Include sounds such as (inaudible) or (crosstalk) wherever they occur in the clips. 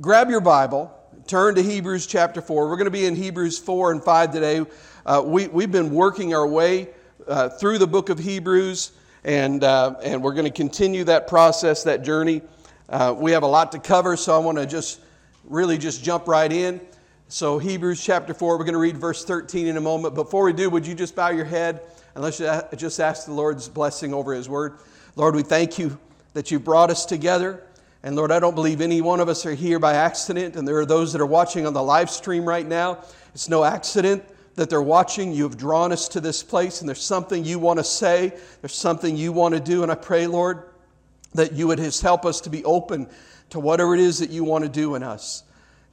grab your Bible, turn to Hebrews chapter 4. We're going to be in Hebrews 4 and 5 today. Uh, we, we've been working our way uh, through the book of Hebrews, and, uh, and we're going to continue that process, that journey. Uh, we have a lot to cover, so I want to just really just jump right in. So, Hebrews chapter 4, we're going to read verse 13 in a moment. Before we do, would you just bow your head and let's just ask the Lord's blessing over His word? Lord, we thank you that you brought us together. And Lord, I don't believe any one of us are here by accident, and there are those that are watching on the live stream right now. It's no accident that they're watching. You have drawn us to this place, and there's something you want to say, there's something you want to do. And I pray, Lord, that you would just help us to be open to whatever it is that you want to do in us.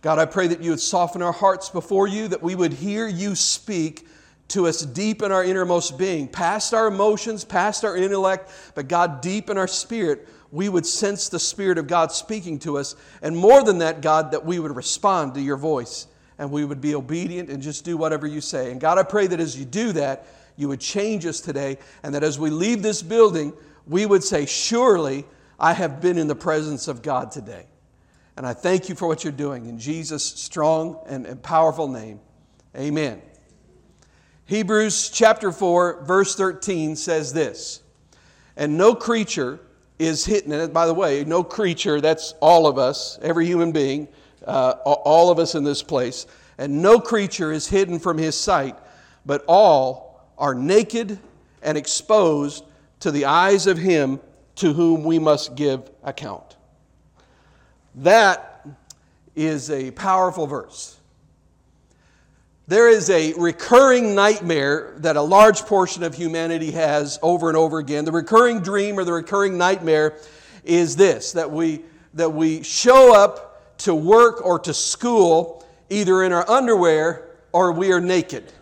God, I pray that you would soften our hearts before you, that we would hear you speak to us deep in our innermost being, past our emotions, past our intellect, but God, deep in our spirit we would sense the Spirit of God speaking to us. And more than that, God, that we would respond to your voice and we would be obedient and just do whatever you say. And God, I pray that as you do that, you would change us today and that as we leave this building, we would say, Surely I have been in the presence of God today. And I thank you for what you're doing in Jesus' strong and, powerful name. Amen. Hebrews chapter 4, verse 13 says this And no creature is hidden. And by the way, no creature, that's all of us, every human being, uh, all of us in this place. And no creature is hidden from his sight, but all are naked and exposed to the eyes of him to whom we must give account. That is a powerful verse. There is a recurring nightmare that a large portion of humanity has over and over again. The recurring dream or the recurring nightmare is this that we, that we show up to work or to school either in our underwear or we are naked.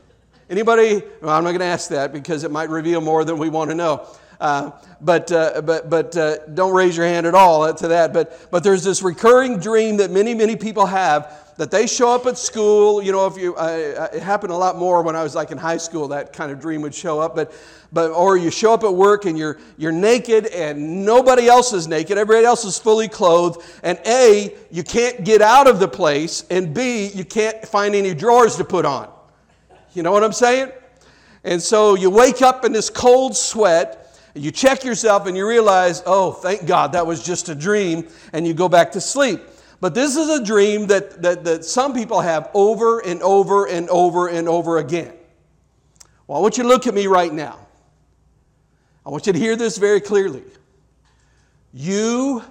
Anybody? Well, I'm not going to ask that because it might reveal more than we want to know. Uh, but uh, but, but uh, don't raise your hand at all to that. But, but there's this recurring dream that many, many people have that they show up at school. You know, if you, uh, it happened a lot more when I was like in high school. That kind of dream would show up, but, but or you show up at work and you're you're naked and nobody else is naked. Everybody else is fully clothed. And a, you can't get out of the place, and b, you can't find any drawers to put on. You know what I'm saying? And so you wake up in this cold sweat. You check yourself and you realize, oh, thank God that was just a dream, and you go back to sleep. But this is a dream that, that, that some people have over and over and over and over again. Well, I want you to look at me right now. I want you to hear this very clearly. You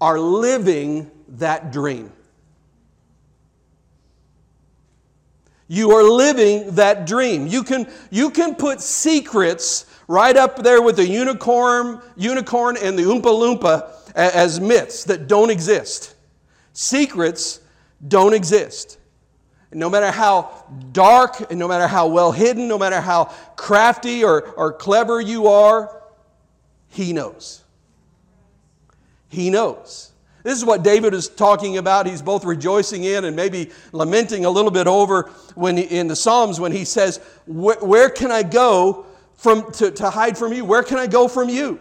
are living that dream. You are living that dream. You can, you can put secrets right up there with the unicorn, unicorn and the Oompa Loompa as myths that don't exist. Secrets don't exist. No matter how dark and no matter how well hidden, no matter how crafty or, or clever you are, He knows. He knows. This is what David is talking about. He's both rejoicing in and maybe lamenting a little bit over when he, in the Psalms when he says, Where can I go from, to, to hide from you? Where can I go from you?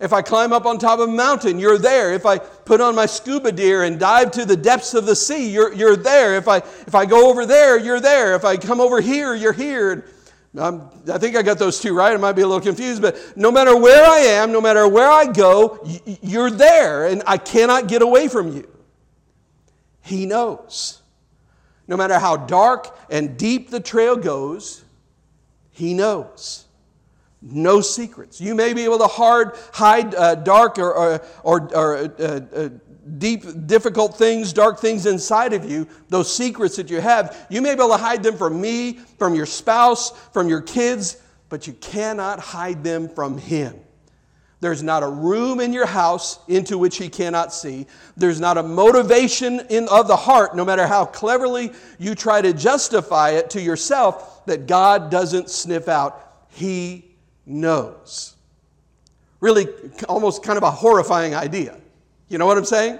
If I climb up on top of a mountain, you're there. If I put on my scuba gear and dive to the depths of the sea, you're, you're there. If I, if I go over there, you're there. If I come over here, you're here. I'm, um, I think I got those two right. I might be a little confused, but no matter where I am, no matter where I go, you're there, and I cannot get away from you. He knows. No matter how dark and deep the trail goes, He knows no secrets. You may be able to hard, hide uh, dark or, or, or, or uh, uh, deep, difficult things, dark things inside of you, those secrets that you have. You may be able to hide them from me, from your spouse, from your kids, but you cannot hide them from Him. There's not a room in your house into which He cannot see. There's not a motivation in, of the heart, no matter how cleverly you try to justify it to yourself, that God doesn't sniff out. He knows. Really, almost kind of a horrifying idea. You know what I'm saying?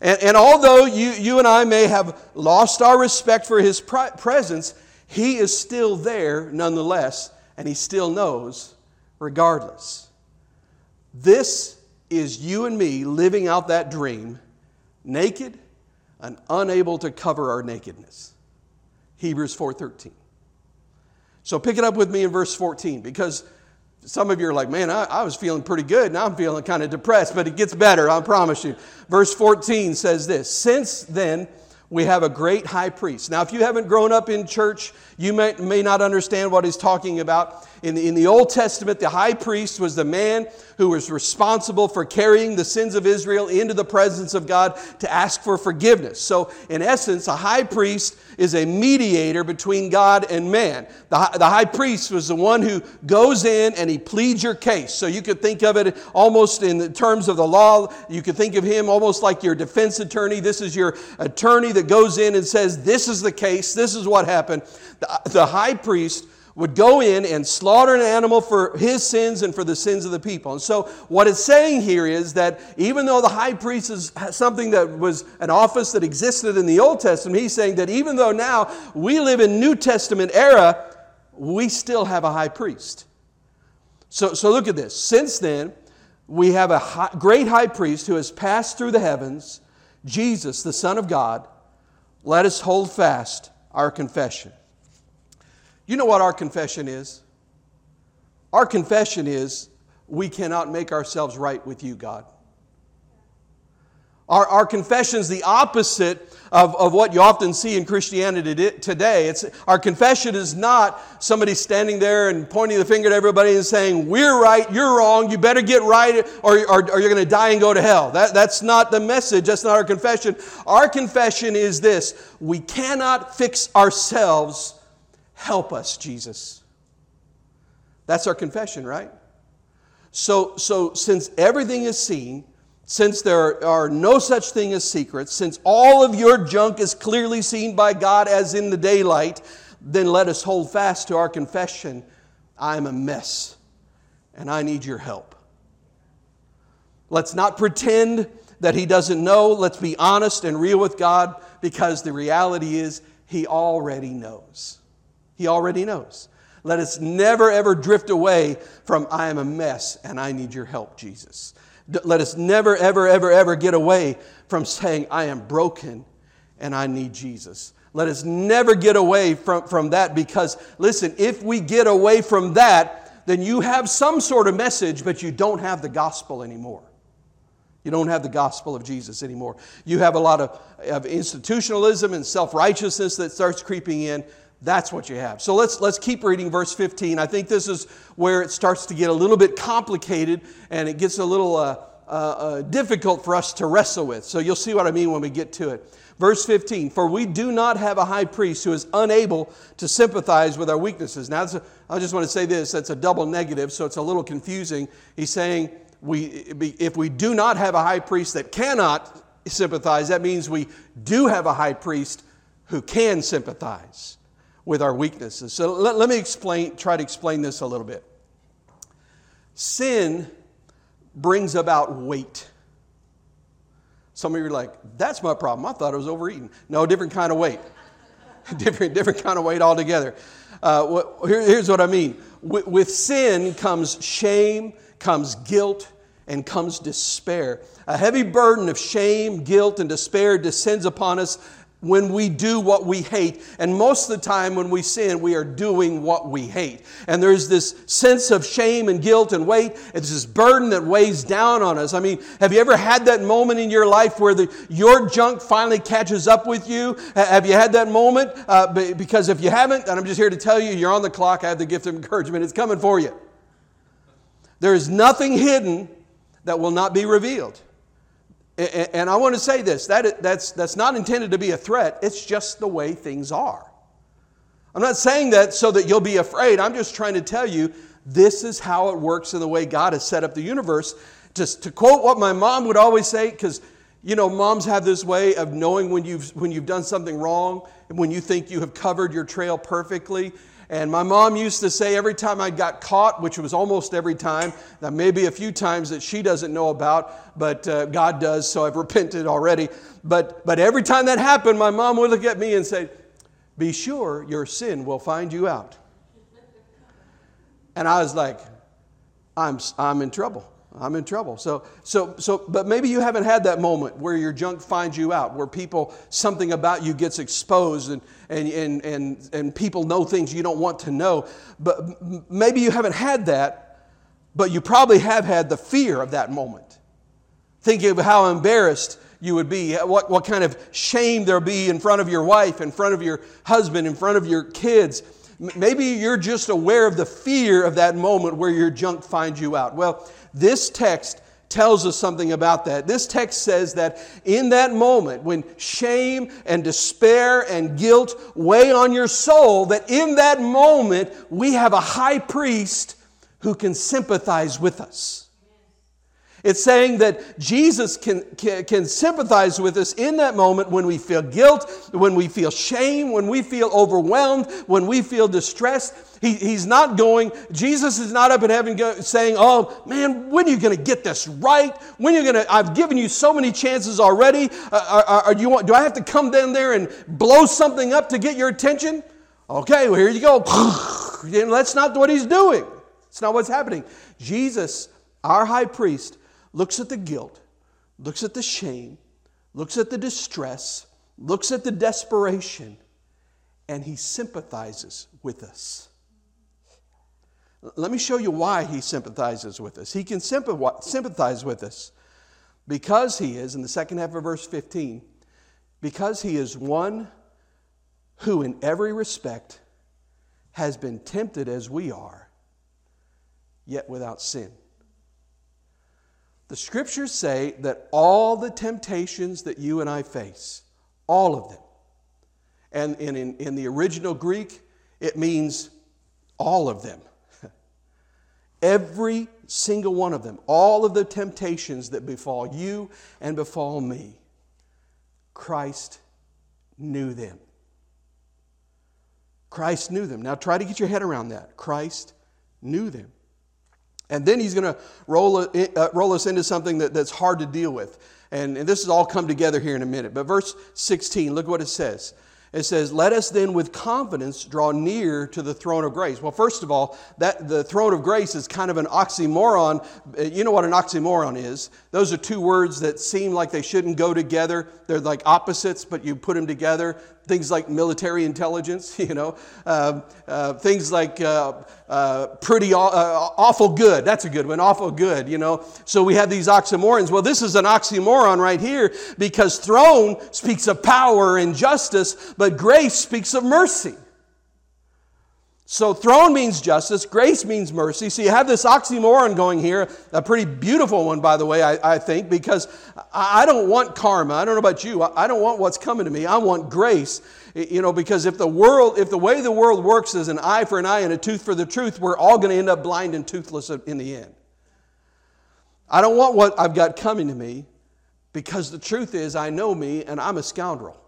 And, and although you, you and I may have lost our respect for his presence, he is still there nonetheless, and he still knows regardless. This is you and me living out that dream, naked and unable to cover our nakedness. Hebrews 4:13. So pick it up with me in verse 14 because some of you are like, man, I, I was feeling pretty good. Now I'm feeling kind of depressed, but it gets better, I promise you. Verse 14 says this Since then, we have a great high priest. Now, if you haven't grown up in church, you may, may not understand what he's talking about. In the, in the Old Testament, the high priest was the man who was responsible for carrying the sins of Israel into the presence of God to ask for forgiveness. So, in essence, a high priest is a mediator between God and man. The, the high priest was the one who goes in and he pleads your case. So, you could think of it almost in terms of the law. You could think of him almost like your defense attorney. This is your attorney that goes in and says, This is the case, this is what happened. The, the high priest would go in and slaughter an animal for his sins and for the sins of the people. And so, what it's saying here is that even though the high priest is something that was an office that existed in the Old Testament, he's saying that even though now we live in New Testament era, we still have a high priest. So, so look at this. Since then, we have a high, great high priest who has passed through the heavens, Jesus, the Son of God. Let us hold fast our confession. You know what our confession is? Our confession is we cannot make ourselves right with you, God. Our, our confession is the opposite of, of what you often see in Christianity today. It's, our confession is not somebody standing there and pointing the finger at everybody and saying, We're right, you're wrong, you better get right, or, or, or you're going to die and go to hell. That, that's not the message, that's not our confession. Our confession is this we cannot fix ourselves Help us, Jesus. That's our confession, right? So, so since everything is seen, since there are no such thing as secrets, since all of your junk is clearly seen by God as in the daylight, then let us hold fast to our confession I'm a mess and I need your help. Let's not pretend that He doesn't know. Let's be honest and real with God because the reality is He already knows. He already knows. Let us never ever drift away from, I am a mess and I need your help, Jesus. Let us never ever ever ever get away from saying, I am broken and I need Jesus. Let us never get away from, from that because, listen, if we get away from that, then you have some sort of message, but you don't have the gospel anymore. You don't have the gospel of Jesus anymore. You have a lot of, of institutionalism and self righteousness that starts creeping in. That's what you have. So let's, let's keep reading verse 15. I think this is where it starts to get a little bit complicated and it gets a little uh, uh, uh, difficult for us to wrestle with. So you'll see what I mean when we get to it. Verse 15 For we do not have a high priest who is unable to sympathize with our weaknesses. Now, a, I just want to say this that's a double negative, so it's a little confusing. He's saying, we, if we do not have a high priest that cannot sympathize, that means we do have a high priest who can sympathize with our weaknesses. So let, let me explain, try to explain this a little bit. Sin brings about weight. Some of you are like, that's my problem. I thought it was overeating. No, different kind of weight. (laughs) different, different kind of weight altogether. Uh, what, here, here's what I mean. With, with sin comes shame, comes guilt, and comes despair. A heavy burden of shame, guilt, and despair descends upon us when we do what we hate. And most of the time when we sin, we are doing what we hate. And there's this sense of shame and guilt and weight. It's this burden that weighs down on us. I mean, have you ever had that moment in your life where the, your junk finally catches up with you? Have you had that moment? Uh, because if you haven't, and I'm just here to tell you, you're on the clock. I have the gift of encouragement. It's coming for you. There is nothing hidden that will not be revealed. And I want to say this that, that's, that's not intended to be a threat, it's just the way things are. I'm not saying that so that you'll be afraid. I'm just trying to tell you this is how it works in the way God has set up the universe. Just to quote what my mom would always say, because you know, moms have this way of knowing when you've, when you've done something wrong and when you think you have covered your trail perfectly. And my mom used to say every time I got caught, which was almost every time, that maybe a few times that she doesn't know about, but uh, God does, so I've (laughs) repented already. But, but every time that happened, my mom would look at me and say, Be sure your sin will find you out. And I was like, I'm, I'm in trouble. I'm in trouble. So, so, so, but maybe you haven't had that moment where your junk finds you out, where people, something about you gets exposed and, and, and, and, and people know things you don't want to know. But maybe you haven't had that, but you probably have had the fear of that moment. Thinking of how embarrassed you would be, what, what kind of shame there'll be in front of your wife, in front of your husband, in front of your kids. Maybe you're just aware of the fear of that moment where your junk finds you out. Well, this text tells us something about that. This text says that in that moment when shame and despair and guilt weigh on your soul, that in that moment we have a high priest who can sympathize with us. It's saying that Jesus can, can, can, sympathize with us in that moment when we feel guilt, when we feel shame, when we feel overwhelmed, when we feel distressed. He, he's not going, Jesus is not up in heaven go, saying, Oh, man, when are you going to get this right? When are you going to, I've given you so many chances already. Uh, are, are, you want, do I have to come down there and blow something up to get your attention? Okay, well, here you go. (sighs) And That's not what he's doing. It's not what's happening. Jesus, our high priest, looks at the guilt, looks at the shame, looks at the distress, looks at the desperation, and he sympathizes with us. Let me show you why he sympathizes with us. He can sympathize with us because he is, in the second half of verse 15, because he is one who, in every respect, has been tempted as we are, yet without sin. The scriptures say that all the temptations that you and I face, all of them, and in, in, in the original Greek, it means all of them. Every single one of them, all of the temptations that befall you and befall me, Christ knew them. Christ knew them. Now try to get your head around that. Christ knew them. And then he's going to roll, uh, roll us into something that, that's hard to deal with. And, and this has all come together here in a minute. But verse 16, look what it says. It says, Let us then with confidence draw near to the throne of grace. Well, first of all, that the throne of grace is kind of an oxymoron. Uh, you know what an oxymoron is? Those are two words that seem like they shouldn't go together. They're like opposites, but you put them together things like military intelligence, (laughs) you know, uh, uh, things like uh, uh pretty uh, awful good. That's a good one, awful good, you know. So we have these oxymorons. Well, this is an oxymoron right here because throne speaks of power and justice, but grace speaks of mercy. So, throne means justice, grace means mercy. So, you have this oxymoron going here, a pretty beautiful one, by the way, I, I, think, because I don't want karma. I don't know about you. I don't want what's coming to me. I want grace. You know, because if the world, if the way the world works is an eye for an eye and a tooth for the truth, we're all going to end up blind and toothless in the end. I don't want what I've got coming to me because the truth is, I know me and I'm a scoundrel.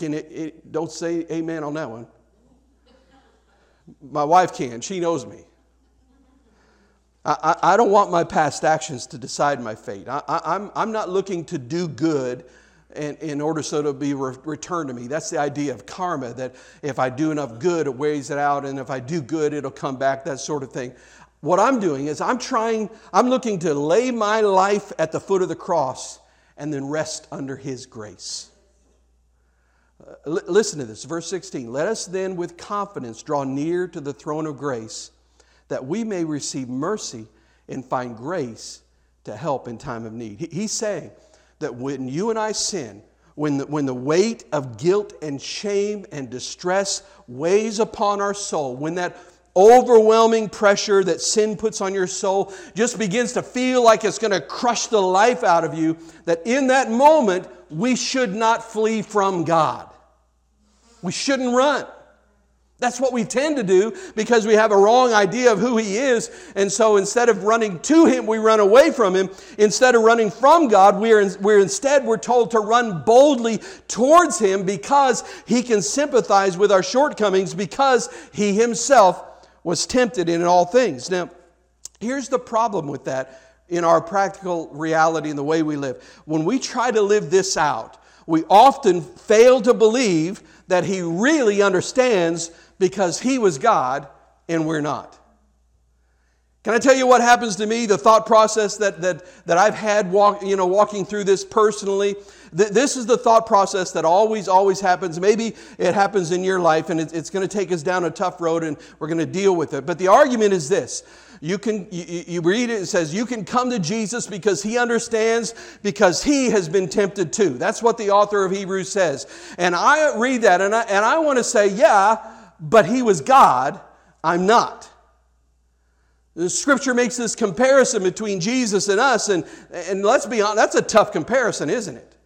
Can it, it don't say amen on that one. My wife can, she knows me. I, I, I don't want my past actions to decide my fate. I, I, I'm, I'm not looking to do good in, in order so to be re- returned to me. That's the idea of karma, that if I do enough good, it weighs it out, and if I do good, it'll come back, that sort of thing. What I'm doing is I'm trying, I'm looking to lay my life at the foot of the cross and then rest under His grace. Uh, listen to this, verse 16. Let us then with confidence draw near to the throne of grace that we may receive mercy and find grace to help in time of need. he's saying that when you and I sin, when the, when the weight of guilt and shame and distress weighs upon our soul, when that overwhelming pressure that sin puts on your soul just begins to feel like it's going to crush the life out of you, that in that moment, we should not flee from God. We shouldn't run. That's what we tend to do because we have a wrong idea of who He is. And so instead of running to Him, we run away from Him. Instead of running from God, we're, in, we're instead we're told to run boldly towards Him because He can sympathize with our shortcomings because He Himself was tempted in all things. Now, here's the problem with that in our practical reality and the way we live. When we try to live this out, we often fail to believe that He really understands because He was God and we're not. Can I tell you what happens to me? The thought process that, that, that I've had walk, you know, walking through this personally. Th- this is the thought process that always, always happens. Maybe it happens in your life and it, it's going to take us down a tough road and we're going to deal with it. But the argument is this. You can you, you read it, it says you can come to Jesus because he understands, because he has been tempted too. That's what the author of Hebrews says. And I read that and I, and I want to say, yeah, but he was God. I'm not. The scripture makes this comparison between Jesus and us, and, and let's be honest, that's a tough comparison, isn't it?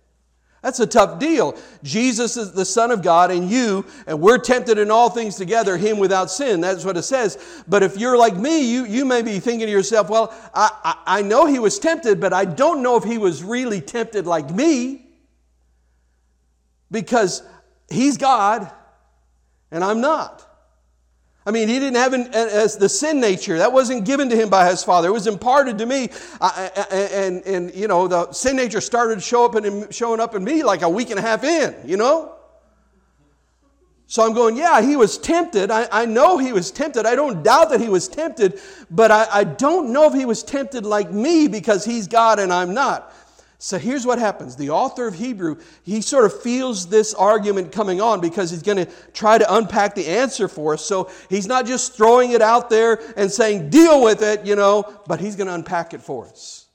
That's a tough deal. Jesus is the Son of God, and you, and we're tempted in all things together, Him without sin. That's what it says. But if you're like me, you, you may be thinking to yourself, well, I, I, I know He was tempted, but I don't know if He was really tempted like me because He's God and I'm not. I mean, he didn't have an, as the sin nature. That wasn't given to him by his father. It was imparted to me. and, and, you know, the sin nature started show up in, showing up in me like a week and a half in, you know? So I'm going, yeah, he was tempted. I, I know he was tempted. I don't doubt that he was tempted, but I, I don't know if he was tempted like me because he's God and I'm not. So here's what happens. The author of Hebrew, he sort of feels this argument coming on because he's going to try to unpack the answer for us. So he's not just throwing it out there and saying, deal with it, you know, but he's going to unpack it for us.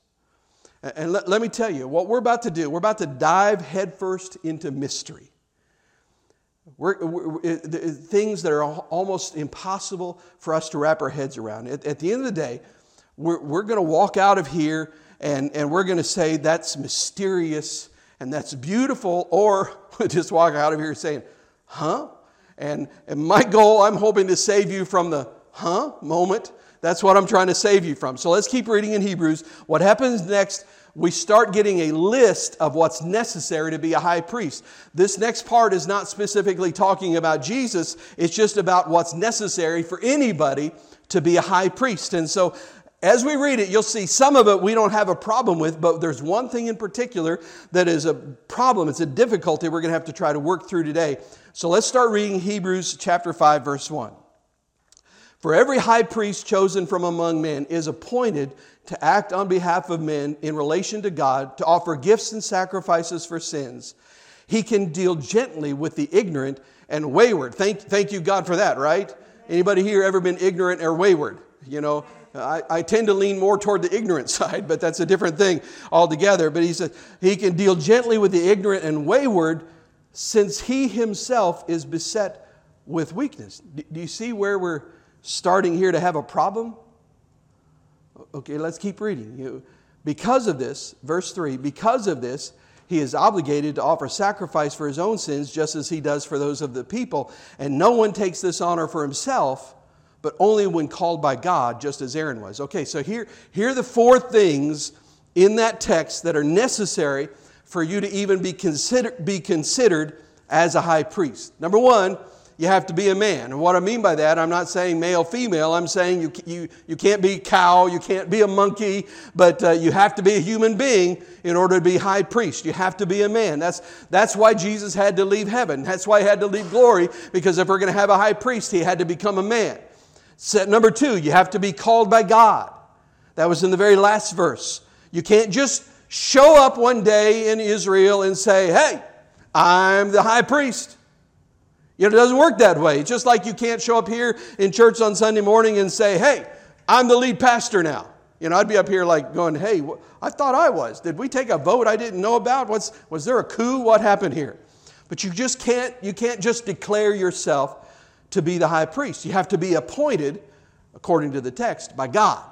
And let, let me tell you, what we're about to do, we're about to dive headfirst into mystery. We're, we're, things that are almost impossible for us to wrap our heads around. At, at the end of the day, we're, we're going to walk out of here and, and we're going to say that's mysterious and that's beautiful, or (laughs) just walk out of here saying, huh? And, and my goal, I'm hoping to save you from the huh moment. That's what I'm trying to save you from. So let's keep reading in Hebrews. What happens next? We start getting a list of what's necessary to be a high priest. This next part is not specifically talking about Jesus, it's just about what's necessary for anybody to be a high priest. And so as we read it, you'll see some of it we don't have a problem with, but there's one thing in particular that is a problem. It's a difficulty we're going to have to try to work through today. So let's start reading Hebrews chapter 5, verse 1. For every high priest chosen from among men is appointed to act on behalf of men in relation to God, to offer gifts and sacrifices for sins. He can deal gently with the ignorant and wayward. Thank, thank you, God, for that, right? Anybody here ever been ignorant or wayward? You know, I, I, tend to lean more toward the ignorant (laughs) side, but that's a different thing altogether. But he says he can deal gently with the ignorant and wayward since he himself is beset with weakness. Do you see where we're starting here to have a problem? Okay, let's keep reading. Because of this, verse 3 because of this, he is obligated to offer sacrifice for his own sins just as he does for those of the people. And no one takes this honor for himself but only when called by God, just as Aaron was. Okay, so here, here are the four things in that text that are necessary for you to even be, consider, be considered as a high priest. Number one, you have to be a man. And what I mean by that, I'm not saying male, female. I'm saying you, you, you can't be cow, you can't be a monkey, but uh, you have to be a human being in order to be high priest. You have to be a man. That's, that's why Jesus had to leave heaven. That's why he had to leave glory, because if we're going to have a high priest, he had to become a man. Set number two, you have to be called by God. That was in the very last verse. You can't just show up one day in Israel and say, hey, I'm the high priest. You know, it doesn't work that way. Just like you can't show up here in church on Sunday morning and say, hey, I'm the lead pastor now. You know, I'd be up here like going, hey, I thought I was. Did we take a vote I didn't know about? What's, was there a coup? What happened here? But you just can't, you can't just declare yourself to be the high priest. You have to be appointed, according to the text, by God.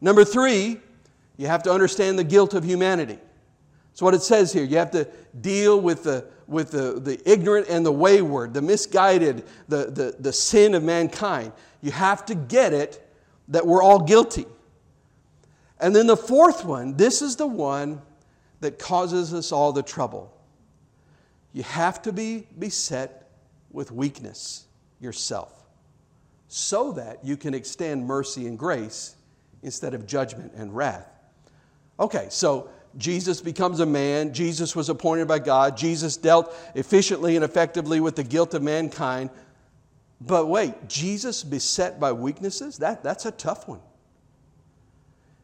Number three, you have to understand the guilt of humanity. That's what it says here. You have to deal with the, with the, the ignorant and the wayward, the misguided, the, the, the sin of mankind. You have to get it that we're all guilty. And then the fourth one, this is the one that causes us all the trouble. You have to be beset with weakness yourself so that you can extend mercy and grace instead of judgment and wrath. Okay, so Jesus becomes a man. Jesus was appointed by God. Jesus dealt efficiently and effectively with the guilt of mankind. But wait, Jesus beset by weaknesses? That, that's a tough one.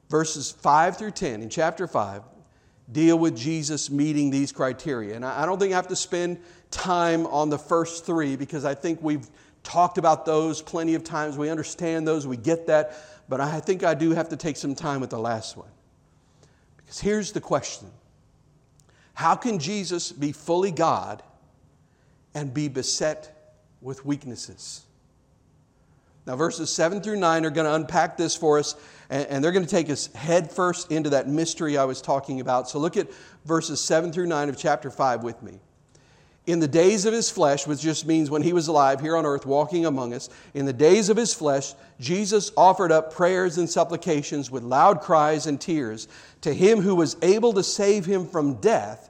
verses 5 through 10 in chapter 5 deal with Jesus meeting these criteria. And I don't think I have to spend time on the first three because I think we've talked about those plenty of times. We understand those, we get that. But I think I do have to take some time with the last one. Because here's the question How can Jesus be fully God and be beset with weaknesses? Now, verses 7 through 9 are going to unpack this for us, and, they're going to take us head first into that mystery I was talking about. So, look at verses 7 through 9 of chapter 5 with me. In the days of his flesh, which just means when he was alive here on earth walking among us, in the days of his flesh, Jesus offered up prayers and supplications with loud cries and tears to him who was able to save him from death,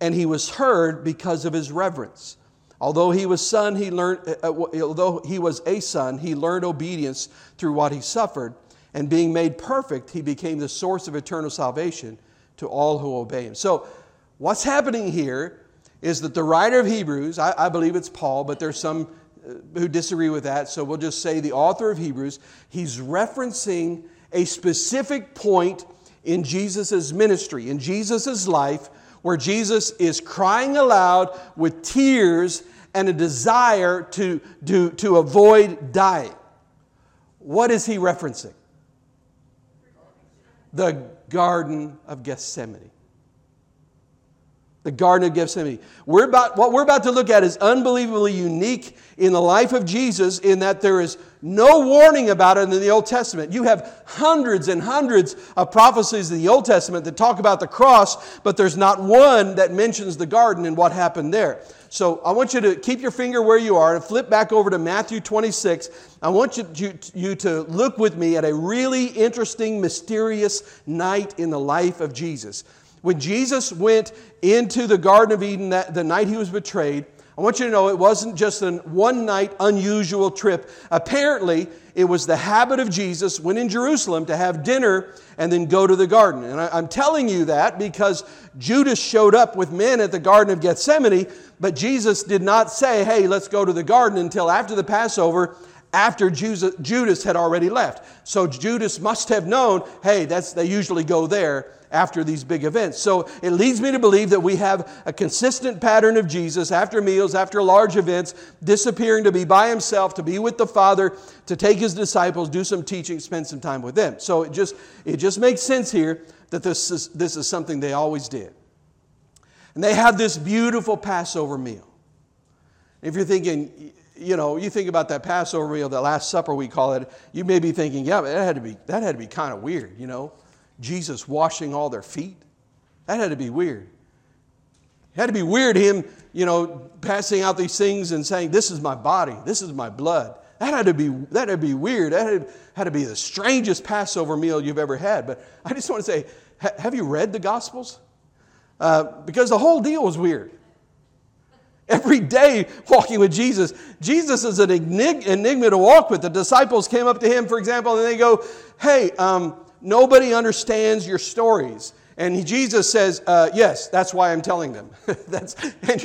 and he was heard because of his reverence. Although he was son, he learned, uh, uh although he was a son, he learned obedience through what he suffered, and being made perfect, he became the source of eternal salvation to all who obey him. So, what's happening here is that the writer of Hebrews, I, I believe it's Paul, but there's some uh, who disagree with that, so we'll just say the author of Hebrews, he's referencing a specific point in Jesus' ministry, in Jesus' life, where Jesus is crying aloud with tears and a desire to, to, to avoid dying. What is he referencing? The Garden of Gethsemane. The Garden of Gethsemane. We're about, what we're about to look at is unbelievably unique in the life of Jesus in that there is no warning about it in the Old Testament. You have hundreds and hundreds of prophecies in the Old Testament that talk about the cross, but there's not one that mentions the garden and what happened there. So I want you to keep your finger where you are and flip back over to Matthew 26. I want you, you, you to look with me at a really interesting, mysterious night in the life of Jesus. When Jesus went into the Garden of Eden that, the night he was betrayed, I want you to know it wasn't just a one night unusual trip. Apparently, it was the habit of Jesus when in Jerusalem to have dinner and then go to the garden. And I, am telling you that because Judas showed up with men at the Garden of Gethsemane, but Jesus did not say, hey, let's go to the garden until after the Passover after Judas had already left. So Judas must have known, hey, that's, they usually go there after these big events. So it leads me to believe that we have a consistent pattern of Jesus after meals, after large events, disappearing to be by himself, to be with the Father, to take his disciples, do some teaching, spend some time with them. So it just, it just makes sense here that this is, this is something they always did. And they have this beautiful Passover meal. If you're thinking, you know, you think about that Passover meal, the Last Supper we call it, you may be thinking, yeah, that had to be, that had to be kind of weird, you know. Jesus washing all their feet. That had to be weird. It had to be weird him, you know, passing out these things and saying, This is my body, this is my blood. That had to be, that had to be weird. That had, had to be the strangest Passover meal you've ever had. But I just want to say, have you read the Gospels? Uh, because the whole deal was weird. Every day walking with Jesus, Jesus is an enigma to walk with. The disciples came up to him, for example, and they go, Hey, um, nobody understands your stories. And Jesus says, uh, Yes, that's why I'm telling them. (laughs) that's, and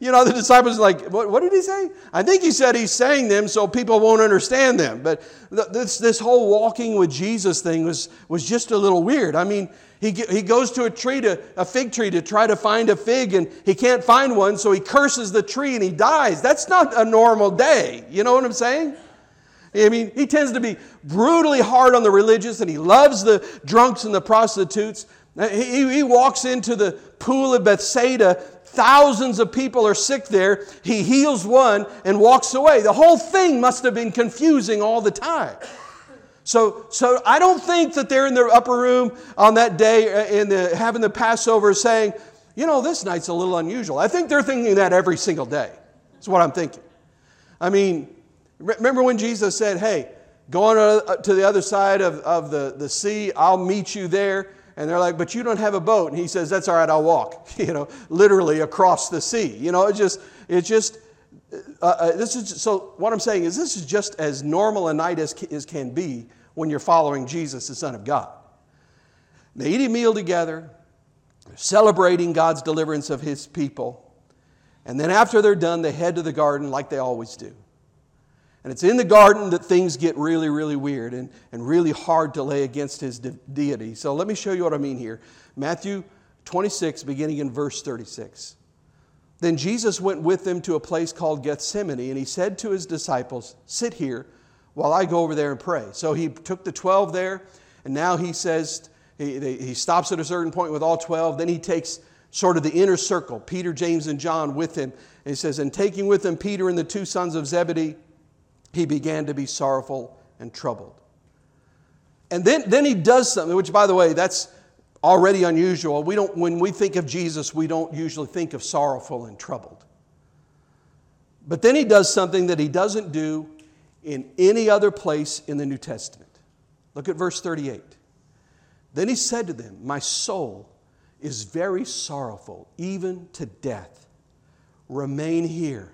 you know, the disciples are like, what, what, did he say? I think he said he's saying them so people won't understand them. But this, this whole walking with Jesus thing was, was just a little weird. I mean, he, he goes to a tree, to, a fig tree, to try to find a fig, and he can't find one, so he curses the tree and he dies. That's not a normal day. You know what I'm saying? I mean, he tends to be brutally hard on the religious and he loves the drunks and the prostitutes. He, he walks into the pool of Bethsaida. Thousands of people are sick there. He heals one and walks away. The whole thing must have been confusing all the time. So, so I don't think that they're in their upper room on that day uh, in the, having the Passover saying, you know, this night's a little unusual. I think they're thinking that every single day. That's what I'm thinking. I mean, Remember when Jesus said, Hey, go on uh, to the other side of, of the, the sea, I'll meet you there. And they're like, but you don't have a boat. And he says, that's all right, I'll walk, (laughs) you know, literally across the sea. You know, it's just, it's just, uh, uh, this is, so what I'm saying is this is just as normal a night as, as can be when you're following Jesus, the Son of God. They eat a meal together, celebrating God's deliverance of his people. And then after they're done, they head to the garden like they always do. And it's in the garden that things get really, really weird and, and really hard to lay against his de- deity. So let me show you what I mean here. Matthew 26, beginning in verse 36. Then Jesus went with them to a place called Gethsemane, and he said to his disciples, Sit here while I go over there and pray. So he took the 12 there, and now he says, he, he stops at a certain point with all 12. Then he takes sort of the inner circle, Peter, James, and John with him. And he says, And taking with him Peter and the two sons of Zebedee, he began to be sorrowful and troubled. And then, then he does something, which, by the way, that's already unusual. We don't, when we think of Jesus, we don't usually think of sorrowful and troubled. But then he does something that he doesn't do in any other place in the New Testament. Look at verse 38. Then he said to them, My soul is very sorrowful, even to death. Remain here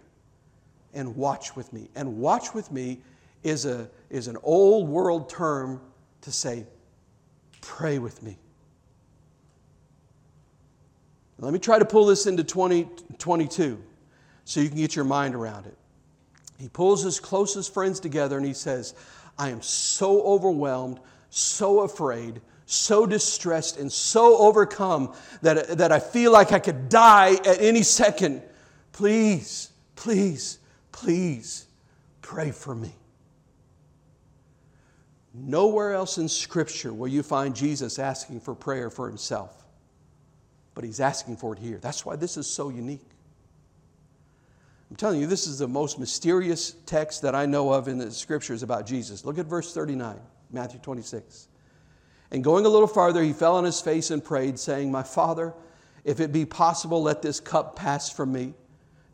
and watch with me. And watch with me is, a, is an old world term to say, pray with me. Let me try to pull this into 2022 so you can get your mind around it. He pulls his closest friends together and he says, I am so overwhelmed, so afraid, so distressed, and so overcome that, that I feel like I could die at any second. Please, please, please pray for me. Nowhere else in Scripture will you find Jesus asking for prayer for himself, but he's asking for it here. That's why this is so unique. I'm telling you, this is the most mysterious text that I know of in the Scriptures about Jesus. Look at verse 39, Matthew 26. And going a little farther, he fell on his face and prayed, saying, My Father, if it be possible, let this cup pass from me.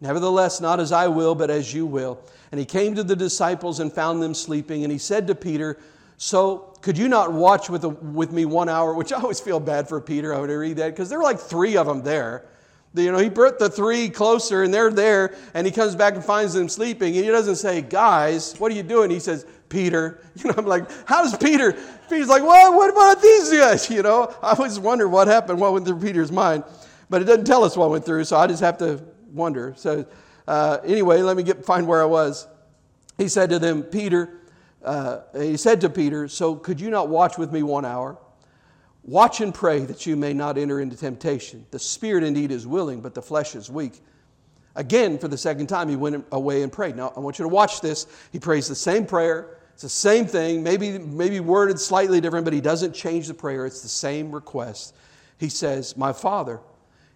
Nevertheless, not as I will, but as you will. And he came to the disciples and found them sleeping. And he said to Peter, So could you not watch with, a, with me one hour? Which I always feel bad for Peter I would read that because there were like three of them there. You know, he brought the three closer and they're there, and he comes back and finds them sleeping. And he doesn't say, Guys, what are you doing? He says, Peter. (laughs) You know, I'm like, How does Peter? Peter's like, Well, what about these guys? (laughs) You know, I always wonder what happened, what went through Peter's mind. But it doesn't tell us what went through, so I just have to wonder. So, uh, anyway, let me get, find where I was. He said to them, Peter, uh, he said to Peter, So could you not watch with me one hour? Watch and pray that you may not enter into temptation. The spirit indeed is willing, but the flesh is weak. Again, for the second time, he went away and prayed. Now, I want you to watch this. He prays the same prayer. It's the same thing, maybe, maybe worded slightly different, but he doesn't change the prayer. It's the same request. He says, My Father,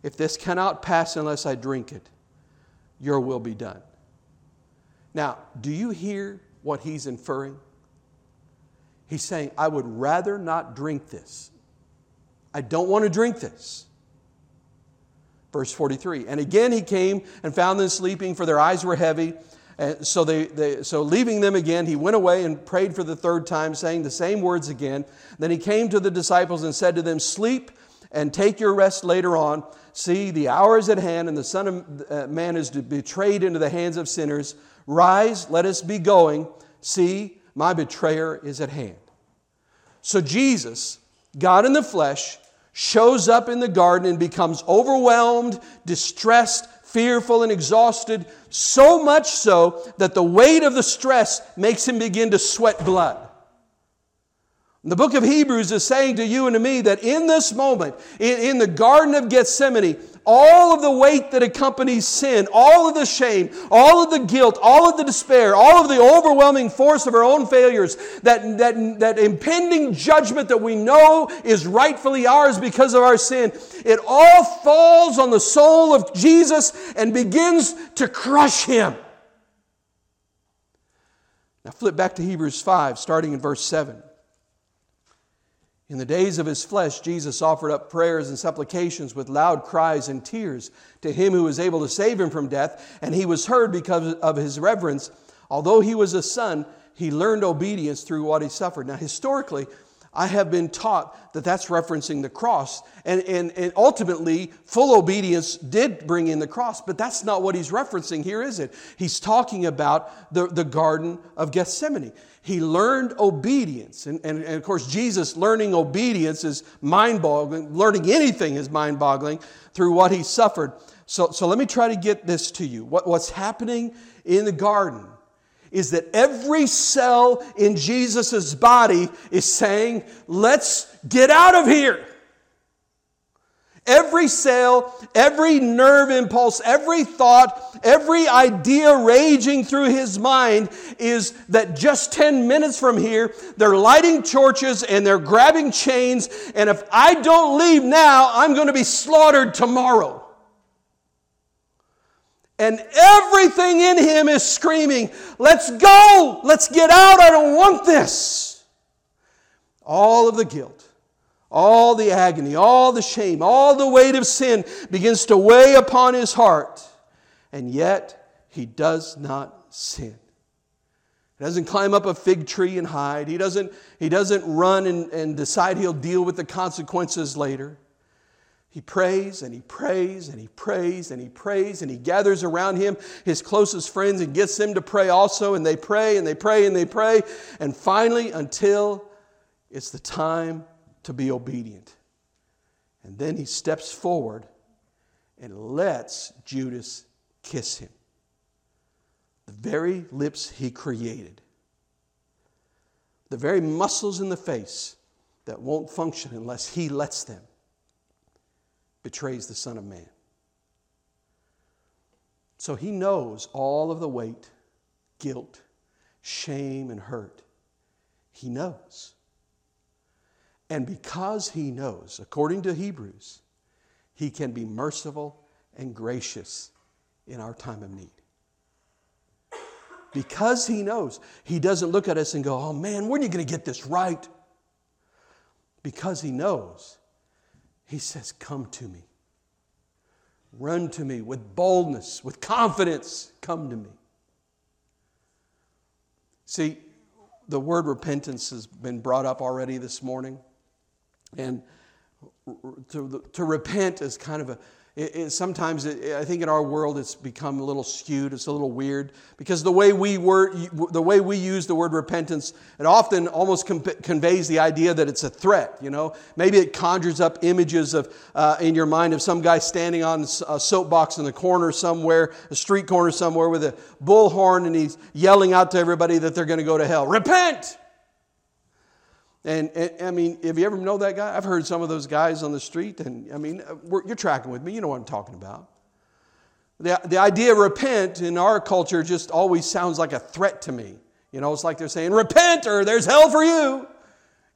if this cannot pass unless I drink it, your will be done. Now, do you hear what he's inferring? He's saying, I would rather not drink this. I don't want to drink this. Verse 43. And again he came and found them sleeping, for their eyes were heavy. And so, they, they, so leaving them again, he went away and prayed for the third time, saying the same words again. Then he came to the disciples and said to them, Sleep and take your rest later on. See, the hour is at hand, and the Son of uh, Man is betrayed into the hands of sinners. Rise, let us be going. See, my betrayer is at hand. So Jesus, God in the flesh, shows up in the garden and becomes overwhelmed, distressed, fearful, and exhausted, so much so that the weight of the stress makes him begin to sweat blood. The book of Hebrews is saying to you and to me that in this moment, in, the Garden of Gethsemane, all of the weight that accompanies sin, all of the shame, all of the guilt, all of the despair, all of the overwhelming force of our own failures, that, that, that impending judgment that we know is rightfully ours because of our sin, it all falls on the soul of Jesus and begins to crush him. Now flip back to Hebrews 5, starting in verse 7. In the days of his flesh, Jesus offered up prayers and supplications with loud cries and tears to him who was able to save him from death, and he was heard because of his reverence. Although he was a son, he learned obedience through what he suffered. Now, historically, I have been taught that that's referencing the cross. And, and, and ultimately, full obedience did bring in the cross, but that's not what he's referencing here, is it? He's talking about the, the Garden of Gethsemane. He learned obedience. And, and, and of course, Jesus learning obedience is mind boggling. Learning anything is mind boggling through what he suffered. So, so let me try to get this to you. What, what's happening in the garden is that every cell in Jesus' body is saying, let's get out of here. Every cell, every nerve impulse, every thought, every idea raging through his mind is that just 10 minutes from here, they're lighting torches and they're grabbing chains, and if I don't leave now, I'm going to be slaughtered tomorrow. And everything in him is screaming, Let's go! Let's get out! I don't want this! All of the guilt all the agony, all the shame, all the weight of sin begins to weigh upon his heart. And yet, he does not sin. He doesn't climb up a fig tree and hide. He doesn't, he doesn't run and, and decide he'll deal with the consequences later. He prays and he prays and he prays and he prays and he gathers around him his closest friends and gets them to pray also. And they pray and they pray and they pray. And finally, until it's the time to be obedient. And then he steps forward and lets Judas kiss him. The very lips he created, the very muscles in the face that won't function unless he lets them, betrays the Son of Man. So he knows all of the weight, guilt, shame, and hurt. He knows. And because he knows, according to Hebrews, he can be merciful and gracious in our time of need. Because he knows, he doesn't look at us and go, oh man, when are you going to get this right? Because he knows, he says, Come to me. Run to me with boldness, with confidence. Come to me. See, the word repentance has been brought up already this morning. And to, to repent is kind of a, it, it, sometimes it, I think in our world it's become a little skewed. It's a little weird because the way we were, the way we use the word repentance, it often almost com- conveys the idea that it's a threat. You know, maybe it conjures up images of uh, in your mind of some guy standing on a soapbox in the corner somewhere, a street corner somewhere with a bullhorn, and he's yelling out to everybody that they're going to go to hell. Repent! And, and, I mean, have you ever know that guy? I've heard some of those guys on the street, and I mean, uh, you're tracking with me. You know what I'm talking about. The, the idea of repent in our culture just always sounds like a threat to me. You know, it's like they're saying, repent or there's hell for you.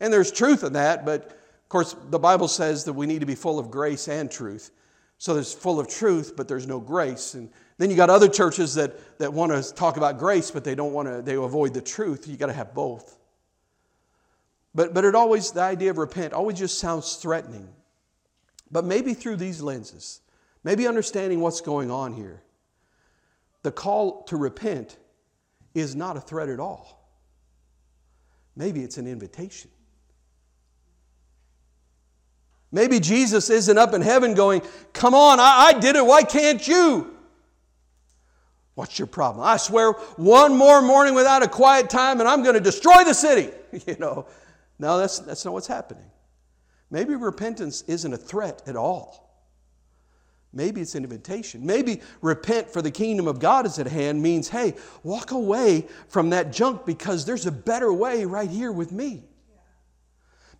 And there's truth in that, but of course, the Bible says that we need to be full of grace and truth. So there's full of truth, but there's no grace. And then you got other churches that, that want to talk about grace, but they don't want to, they avoid the truth. You got to have both. But, but it always, the idea of repent always just sounds threatening. But maybe through these lenses, maybe understanding what's going on here, the call to repent is not a threat at all. Maybe it's an invitation. Maybe Jesus isn't up in heaven going, Come on, I, I did it, why can't you? What's your problem? I swear, one more morning without a quiet time and I'm going to destroy the city. (laughs) You know, no, that's, that's not what's happening. Maybe repentance isn't a threat at all. Maybe it's an invitation. Maybe repent for the kingdom of God is at hand means, hey, walk away from that junk because there's a better way right here with me.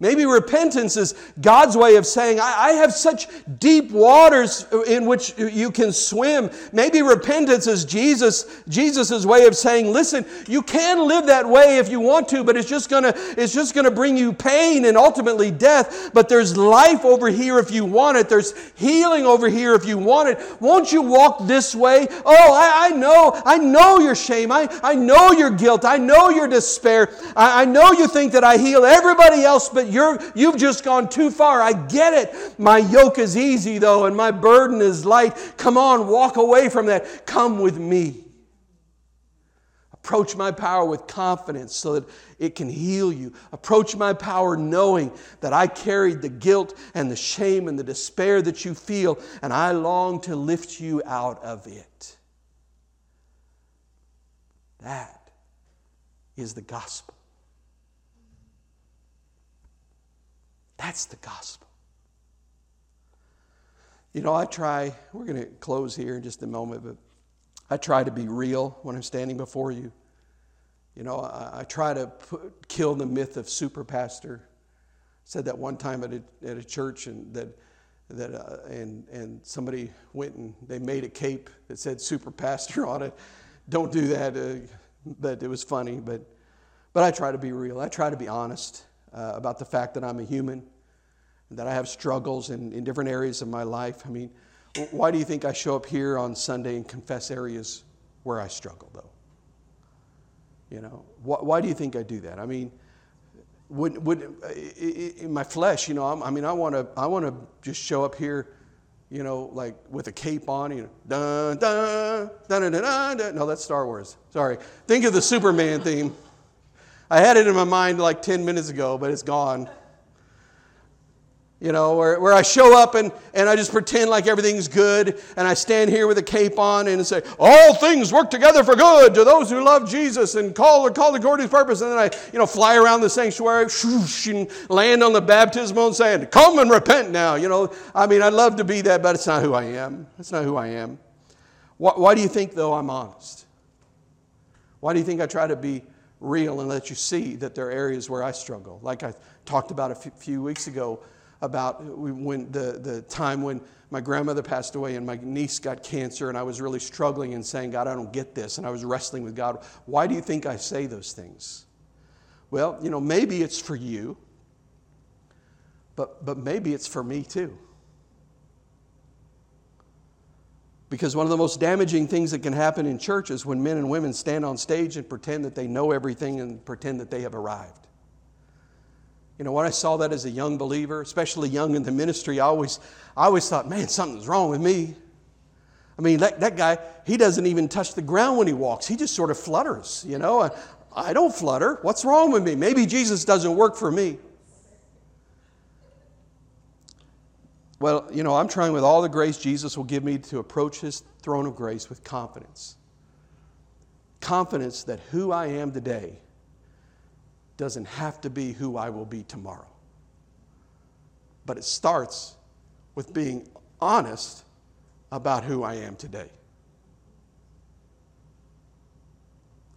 Maybe repentance is God's way of saying, I, I, have such deep waters in which you can swim. Maybe repentance is Jesus, Jesus' way of saying, listen, you can live that way if you want to, but it's just gonna, it's just gonna bring you pain and ultimately death. But there's life over here if you want it. There's healing over here if you want it. Won't you walk this way? Oh, I, I know, I know your shame. I, I know your guilt. I know your despair. I, I know you think that I heal everybody else but you're, you've just gone too far. I get it. My yoke is easy, though, and my burden is light. Come on, walk away from that. Come with me. Approach my power with confidence so that it can heal you. Approach my power knowing that I carried the guilt and the shame and the despair that you feel, and I long to lift you out of it. That is the gospel. That's the gospel. You know, I try, we're going to close here in just a moment, but I try to be real when I'm standing before you. You know, I, I try to put, kill the myth of super pastor. said that one time at a, at a church, and that that uh, and and somebody went and they made a cape that said super pastor on it. Don't do that. Uh, but it was funny. But but I try to be real. I try to be honest uh, about the fact that I'm a human, that I have struggles in, in different areas of my life. I mean, why do you think I show up here on Sunday and confess areas where I struggle, though? You know, why, why do you think I do that? I mean, would, would in my flesh, you know, i mean, I want to, I want to just show up here, you know, like with a cape on, you know, dun dun dun dun dun. dun. No, that's Star Wars. Sorry. Think of the Superman theme. I had it in my mind like 10 minutes ago, but it's gone. You know, where, where I show up and, and I just pretend like everything's good, and I stand here with a cape on and say, All things work together for good to those who love Jesus and call, the call according to purpose. And then I, you know, fly around the sanctuary whoosh, and land on the baptismal and saying, Come and repent now. You know, I mean, I'd love to be that, but it's not who I am. That's not who I am. Why, why do you think, though, I'm honest? Why do you think I try to be real and let you see that there are areas where I struggle? Like I talked about a few weeks ago about uh, when the, the time when my grandmother passed away and my niece got cancer, and I was really struggling and saying, God, I don't get this. And I was wrestling with God. Why do you think I say those things? Well, you know, maybe it's for you, but, but maybe it's for me too. Because one of the most damaging things that can happen in church is when men and women stand on stage and pretend that they know everything and pretend that they have arrived. You know, when I saw that as a young believer, especially young in the ministry, I always, I always thought, man, something's wrong with me. I mean, that, that guy, he doesn't even touch the ground when he walks. He just sort of flutters, you know. I, I don't flutter. What's wrong with me? Maybe Jesus doesn't work for me. Well, you know, I'm trying with all the grace Jesus will give me to approach his throne of grace with confidence. Confidence that who I am today doesn't have to be who I will be tomorrow. But it starts with being honest about who I am today.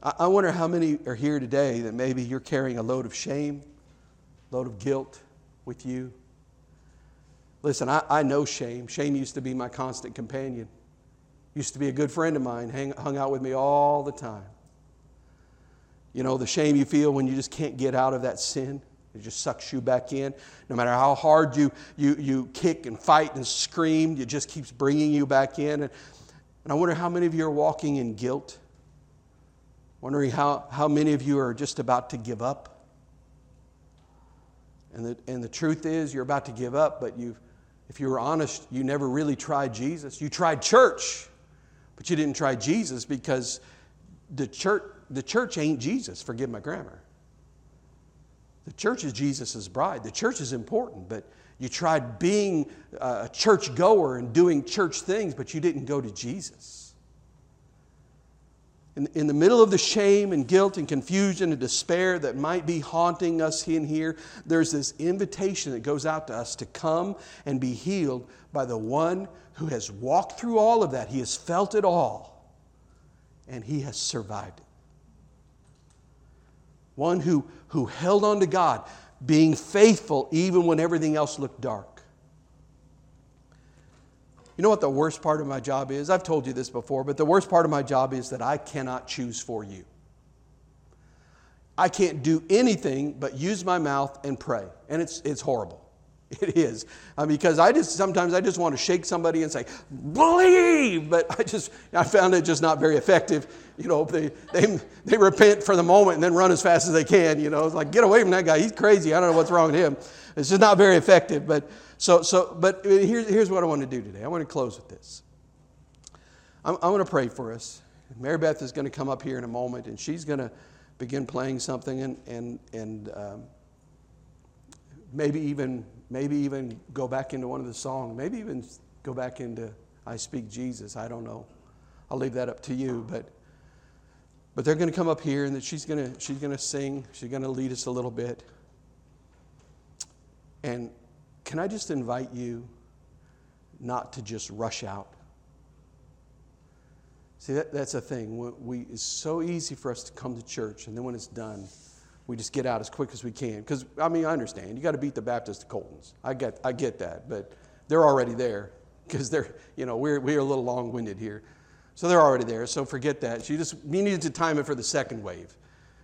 I wonder how many are here today that maybe you're carrying a load of shame, load of guilt with you. Listen, I, I know shame. Shame used to be my constant companion. Used to be a good friend of mine, hang, hung out with me all the time. You know, the shame you feel when you just can't get out of that sin. It just sucks you back in. No matter how hard you, you, you kick and fight and scream, it just keeps bringing you back in. And, and I wonder how many of you are walking in guilt. Wondering how, how many of you are just about to give up. And the, and the truth is, you're about to give up, but you if you were honest, you never really tried Jesus. You tried church, but you didn't try Jesus because the church, the church ain't Jesus, forgive my grammar. The church is Jesus' bride. The church is important, but you tried being a church goer and doing church things, but you didn't go to Jesus. In, in the middle of the shame and guilt and confusion and despair that might be haunting us in here, there's this invitation that goes out to us to come and be healed by the one who has walked through all of that. He has felt it all, and he has survived it one who, who held on to God, being faithful even when everything else looked dark. You know what the worst part of my job is? I've told you this before, but the worst part of my job is that I cannot choose for you. I can't do anything but use my mouth and pray, and it's, it's horrible. (laughs) It is. Because I just sometimes I just want to shake somebody and say, believe, but I just I found it just not very effective. You know, they they they repent for the moment and then run as fast as they can, you know. It's like get away from that guy. He's crazy. I don't know what's wrong with him. It's just not very effective. But so so but here's here's what I want to do today. I want to close with this. I'm, I'm going to pray for us. Mary Beth is going to come up here in a moment and she's going to begin playing something and and and um, maybe even maybe even go back into one of the songs, maybe even go back into I Speak Jesus. I don't know. I'll leave that up to you. But, but they're going to come up here and that she's going to, she's going to sing. She's going to lead us a little bit. And can I just invite you not to just rush out? See, that, that's a thing. We, we, it's so easy for us to come to church, and then when it's done, we just get out as quick as we can. Because, I mean, I understand. You got to beat the Baptist to Colton's. I get, I get that. But they're already there because they're, you know, we're, we're a little long winded here. So they're already there. So forget that. You just you need to time it for the second wave.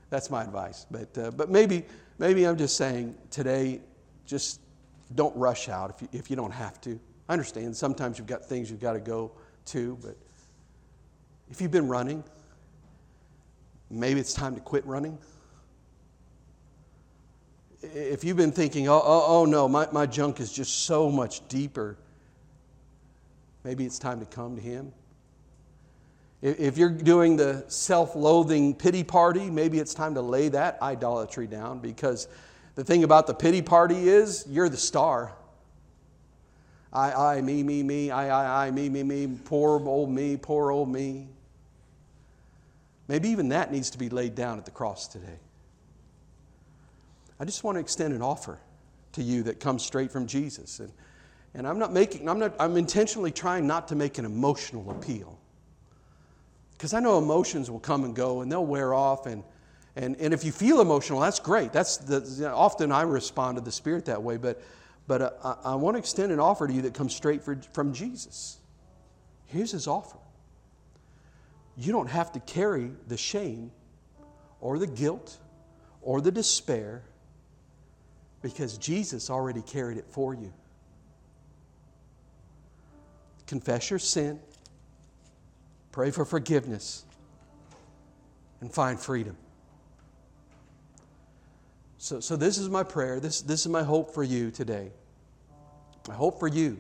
That's my advice. But, uh, but maybe, maybe I'm just saying today, just don't rush out if you, if you don't have to. I understand sometimes you've got things you've got to go to, but if you've been running, maybe it's time to quit running. If you've been thinking, oh, oh, oh no, my, my junk is just so much deeper, maybe it's time to come to Him. If you're doing the self loathing pity party, maybe it's time to lay that idolatry down because the thing about the pity party is you're the star. I, I, me, me, me, I, I, I, me, me, me, poor old me, poor old me. Maybe even that needs to be laid down at the cross today. I just want to extend an offer to you that comes straight from Jesus. And, and I'm not making, I'm, not, I'm intentionally trying not to make an emotional appeal. Because I know emotions will come and go and they'll wear off. And, and, and if you feel emotional, that's great. That's the, often I respond to the Spirit that way. But, but uh, I, I want to extend an offer to you that comes straight for, from Jesus. Here's his offer you don't have to carry the shame or the guilt or the despair because Jesus already carried it for you. Confess your sin, pray for forgiveness, and find freedom. So, so this is my prayer. This, this is my hope for you today. My hope for you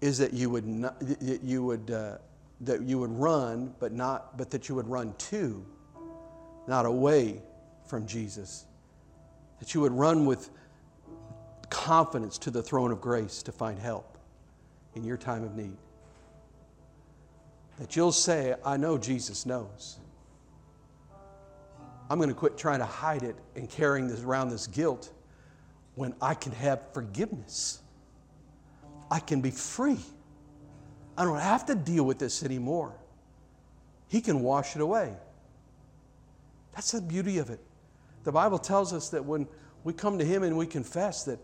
is that you would, not, that you would, uh, that you would run, but, not, but that you would run to, not away from Jesus. That you would run with confidence to the throne of grace to find help in your time of need. That you'll say, I know Jesus knows. I'm going to quit trying to hide it and carrying this, around this guilt when I can have forgiveness. I can be free. I don't have to deal with this anymore. He can wash it away. That's the beauty of it. The Bible tells us that when we come to Him and we confess that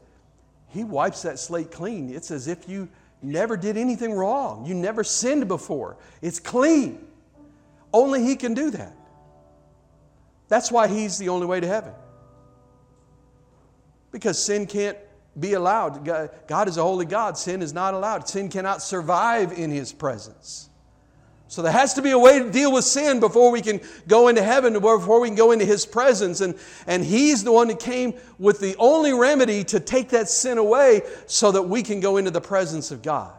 He wipes that slate clean, it's as if you never did anything wrong. You never sinned before. It's clean. Only He can do that. That's why He's the only way to heaven. Because sin can't be allowed. God is a holy God. Sin is not allowed. Sin cannot survive in His presence. So there has to be a way to deal with sin before we can go into heaven, before we can go into His presence. And, and He's the one that came with the only remedy to take that sin away so that we can go into the presence of God.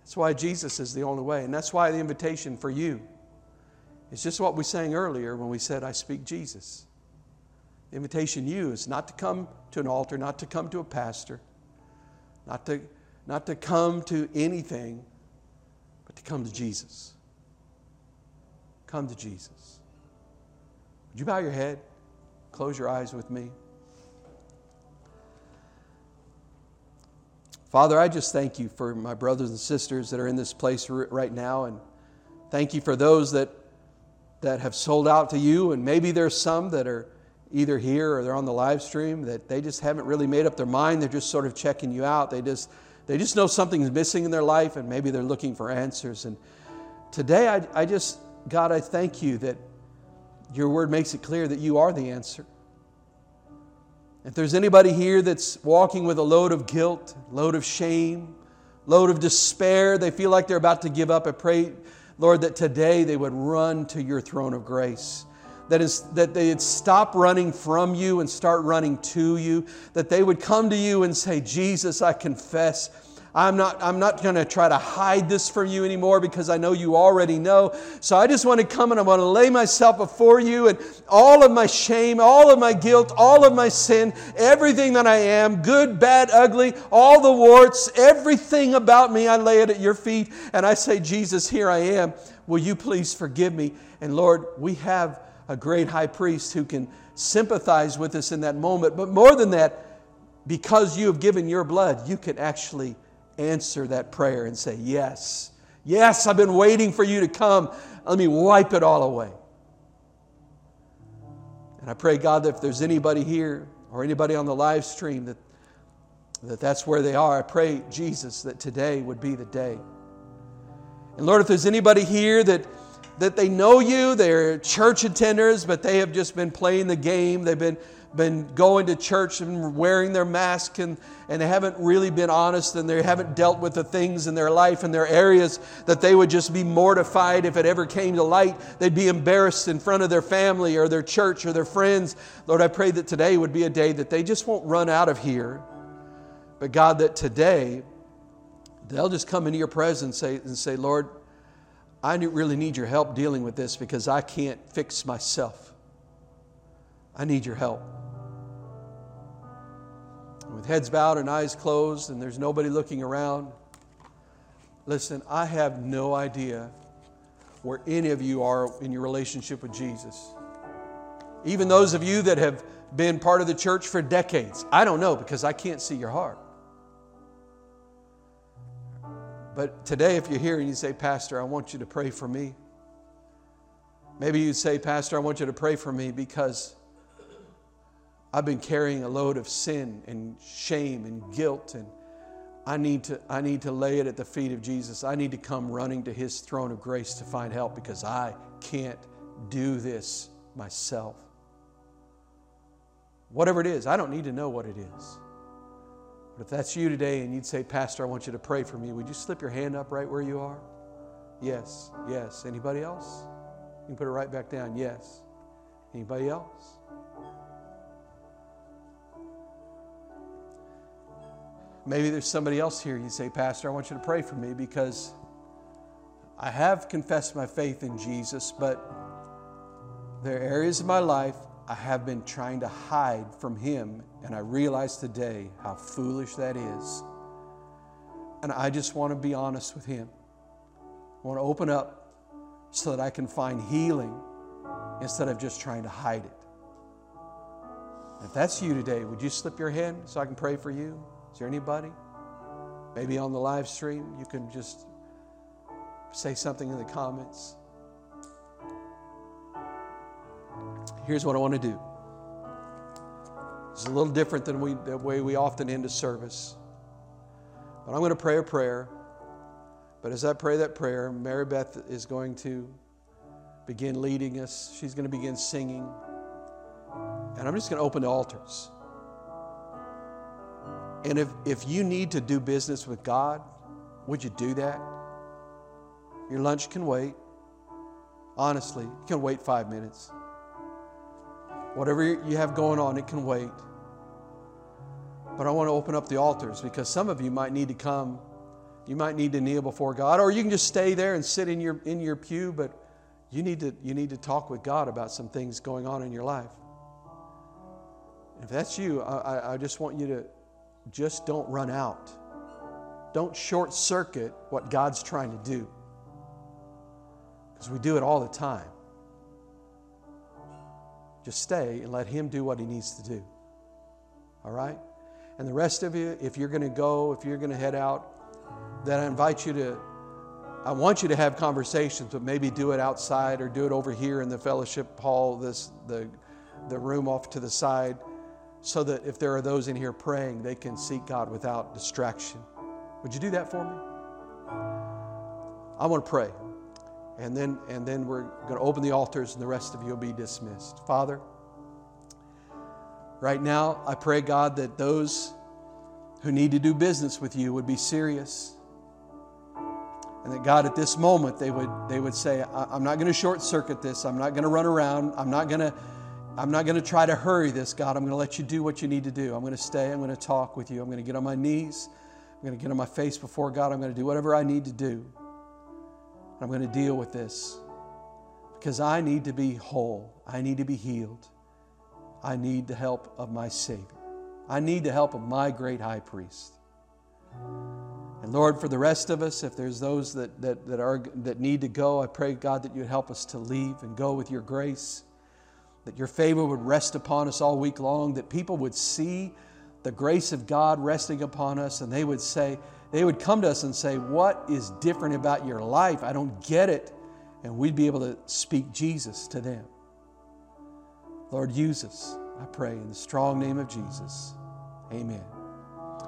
That's why Jesus is the only way. And that's why the invitation for you it's just what we sang earlier when we said, I speak Jesus. The invitation you is not to come to an altar, not to come to a pastor, not to, not to come to anything, but to come to Jesus. Come to Jesus. Would you bow your head? Close your eyes with me. Father, I just thank you for my brothers and sisters that are in this place right now, and thank you for those that that have sold out to you, and maybe there's some that are either here or they're on the live stream that they just haven't really made up their mind. They're just sort of checking you out. They just they just know something's missing in their life, and maybe they're looking for answers. And today, I, I just God, I thank you that your word makes it clear that you are the answer. If there's anybody here that's walking with a load of guilt, load of shame, load of despair, they feel like they're about to give up, I pray Lord, that today they would run to your throne of grace. That is, that they'd stop running from you and start running to you. That they would come to you and say, Jesus, I confess I'm not, I'm not going to try to hide this from you anymore because I know you already know. So I just want to come and I want to lay myself before you and all of my shame, all of my guilt, all of my sin, everything that I am, good, bad, ugly, all the warts, everything about me, I lay it at your feet and I say, Jesus, here I am. Will you please forgive me? And Lord, we have a great high priest who can sympathize with us in that moment. But more than that, because you have given your blood, you can actually answer that prayer and say, Yes, Yes, I've been waiting for you to come. Let me wipe it all away. And I pray, God, that if there's anybody here or anybody on the live stream that, that that's where they are, I pray, Jesus, that today would be the day. And Lord, if there's anybody here that, that they know you, they're church attenders, but they have just been playing the game, they've been been going to church and wearing their mask and, and they haven't really been honest and they haven't dealt with the things in their life and their areas that they would just be mortified if it ever came to light. They'd be embarrassed in front of their family or their church or their friends. Lord, I pray that today would be a day that they just won't run out of here. But God, that today they'll just come into your presence and say, and say Lord, I really need your help dealing with this because I can't fix myself. I need your help with heads bowed and eyes closed and there's nobody looking around, listen, I have no idea where any of you are in your relationship with Jesus. Even those of you that have been part of the church for decades, I don't know because I can't see your heart. But today, if you're here and you say, Pastor, I want you to pray for me. Maybe you say, Pastor, I want you to pray for me because I've been carrying a load of sin and shame and guilt, and I need, to, I need to lay it at the feet of Jesus. I need to come running to His throne of grace to find help because I can't do this myself. Whatever it is, I don't need to know what it is. But if that's you today and you'd say, Pastor, I want you to pray for me, would you slip your hand up right where you are? Yes, yes. Anybody else? You can put it right back down. Yes. Anybody else? Maybe there's somebody else here. You say, Pastor, I want you to pray for me because I have confessed my faith in Jesus, but there are areas of my life I have been trying to hide from Him, and I realize today how foolish that is. And I just want to be honest with Him. I want to open up so that I can find healing instead of just trying to hide it. If that's you today, would you slip your hand so I can pray for you? Is there anybody? Maybe on the live stream, you can just say something in the comments. Here's what I want to do. It's a little different than we, the way we often end a service. But I'm going to pray a prayer. But as I pray that prayer, Mary Beth is going to begin leading us. She's going to begin singing. And I'm just going to open the altars. And if, if you need to do business with God, would you do that? Your lunch can wait. Honestly, it can wait five minutes. Whatever you have going on, it can wait. But I want to open up the altars because some of you might need to come. You might need to kneel before God, or you can just stay there and sit in your, in your pew, but you need, to, you need to talk with God about some things going on in your life. If that's you, I, I just want you to just don't run out. Don't short circuit what God's trying to do. Because we do it all the time. Just stay and let Him do what He needs to do. All right? And the rest of you, if you're going to go, if you're going to head out, then I invite you to, I want you to have conversations, but maybe do it outside or do it over here in the fellowship hall, this, the, the room off to the side so that if there are those in here praying, they can seek God without distraction. Would you do that for me? I want to pray. And then, and then we're going to open the altars, and the rest of you will be dismissed. Father, right now, I pray, God, that those who need to do business with you would be serious. And that God, at this moment, they would, they would say, I'm not going to short circuit this. I'm not going to run around. I'm not going to I'm not going to try to hurry this, God. I'm going to let you do what you need to do. I'm going to stay. I'm going to talk with you. I'm going to get on my knees. I'm going to get on my face before God. I'm going to do whatever I need to do. I'm going to deal with this because I need to be whole. I need to be healed. I need the help of my Savior. I need the help of my great high priest. And Lord, for the rest of us, if there's those that, that, that, are, that need to go, I pray, God, that you'd help us to leave and go with your grace that your favor would rest upon us all week long, that people would see the grace of God resting upon us, and they would say, they would come to us and say, What is different about your life? I don't get it. And we'd be able to speak Jesus to them. Lord, use us, I pray, in the strong name of Jesus. Amen.